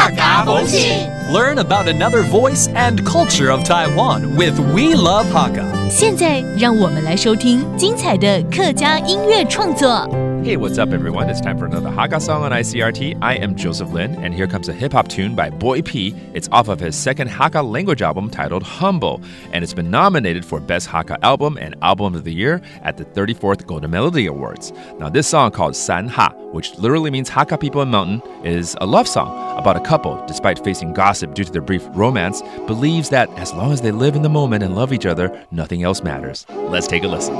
客家风情。 Learn about another voice and culture of Taiwan with We Love Hakka. 现在让我们来收听精彩的客家音乐创作。 Hey, what's up, everyone? It's time for another Hakka song on ICRT. I am Joseph Lin, and here comes a hip hop tune by Boiii P. It's off of his second Hakka language album titled Humble, and it's been nominated for Best Hakka Album and Album of the Year at the 34th Golden Melody Awards. Now, this song called San Ha, which literally means Hakka people in mountain, is a love song about a couple, despite facing gossip due to their brief romance, believes that as long as they live in the moment and love each other, nothing else matters. Let's take a listen.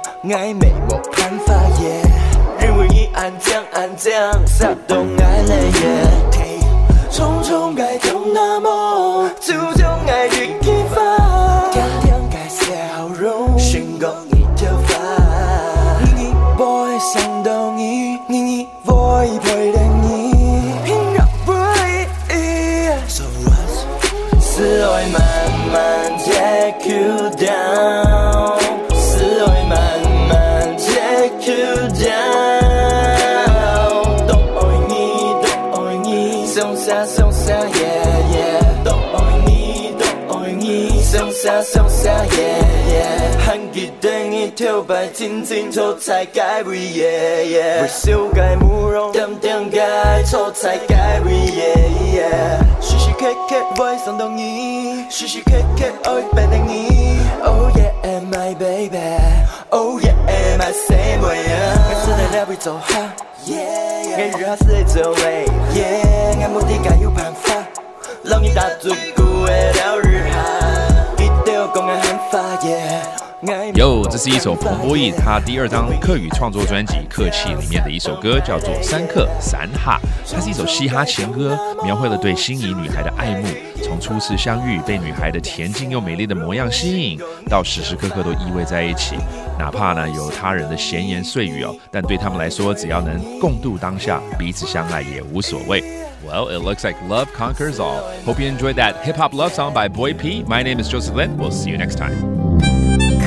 爱美没办法耶，认为伊安怎安怎，啥都爱了耶，匆匆改变。下送下 yeah yeah 都爱你都爱你送下送下 yeah yeah 很记得你跳摆轻轻出彩 every year yeah 微笑解慕容点点解出彩 every year yeah 时时刻刻为想到你时时刻刻爱变定你 Oh yeah my baby Oh yeah my same way 我是在那位做哈 Yeah yeah yeah yeah i'm a 赌 yeah 哟，这是一首彭博义他第二张客语创作专辑《客气》里面的一首歌，叫做《三克散哈》。它是一首嘻哈情歌，描绘了对心仪女孩的爱慕，从初次相遇被女孩的恬静又美丽的模样吸引，到时时刻刻都依偎在一起，哪怕呢有他人的闲言碎语哦，但对他们来说，只要能共度当下，彼此相爱也无所谓。Well, it looks like love conquers all. Hope you enjoyed that hip hop love song by Boy P. My name is Joseph Lin. We'll see you next time.